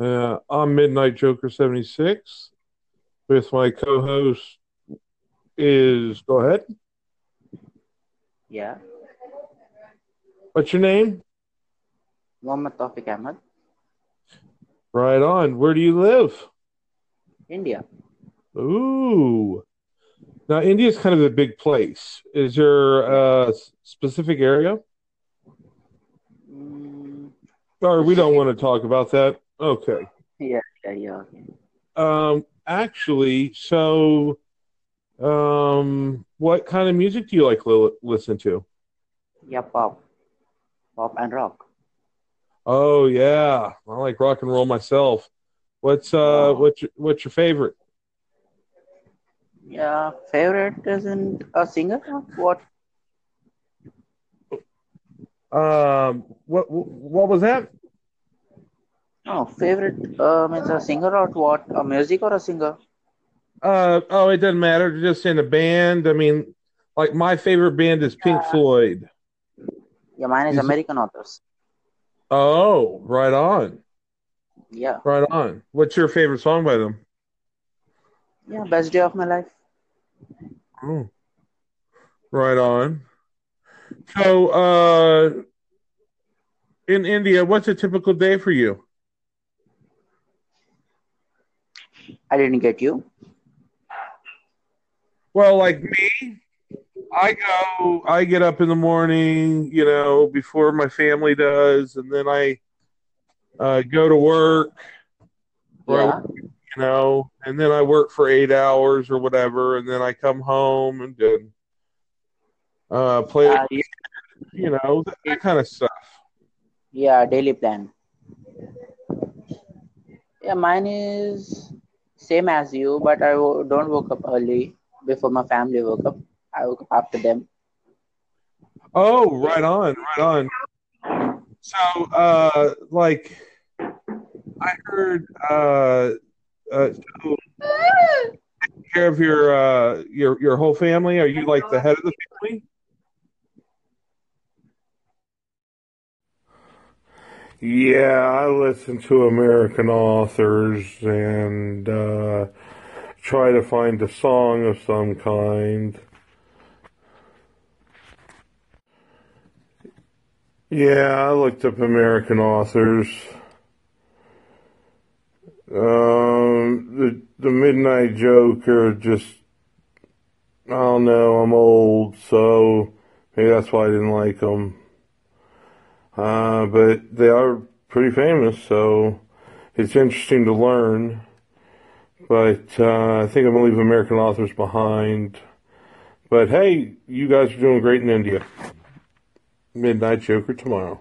Uh, I'm Midnight Joker 76 with my co host is go ahead. Yeah, What's your name? Mohammed Tawfiq Ahmed, Right on. Where do you live? India. Ooh. Now, India's kind of a big place. Is there a specific area? Mm, Or we don't want to talk about that? Okay. yeah, yeah, yeah. Um, actually, so, um, what kind of music do you like to listen to? Yeah, pop, pop and rock. Oh yeah, I like rock and roll myself. What's uh, Wow. what's your, what's your favorite? Yeah, favorite isn't a singer. What? Um, what what was that? No, favorite uh, means a singer or what? A music or a singer? Uh, oh, it doesn't matter. Just in a band. I mean, like my favorite band is Pink Floyd. Yeah, mine is Is it- American authors. Oh, right on, Yeah, right on. What's your favorite song by them? yeah, best day of my life. Oh, right on. So, uh, in India, what's a typical day for you? I didn't get you. Well, like me, I go, I get up in the morning, you know, before my family does, and then I uh, go to work, or I you know, and then I work for eight hours or whatever, and then I come home and then uh, play, uh, yeah, you know, that, that kind of stuff. yeah, daily plan. Yeah, mine is same as you, but I don't woke up early before my family woke up. I woke up after them. Oh, right on, right on. So, uh, like, I heard, uh, uh, so care of your uh, your your whole family. Are you like the head of the Yeah, I listen to American authors and uh, try to find a song of some kind. Yeah, I looked up American authors. Um, the the Midnight Joker just I don't know. I'm old, so maybe that's why I didn't like them. Uh, but they are pretty famous, so it's interesting to learn. But uh, I think I'm gonna leave American authors behind. But hey, you guys are doing great in India. Midnight Joker tomorrow.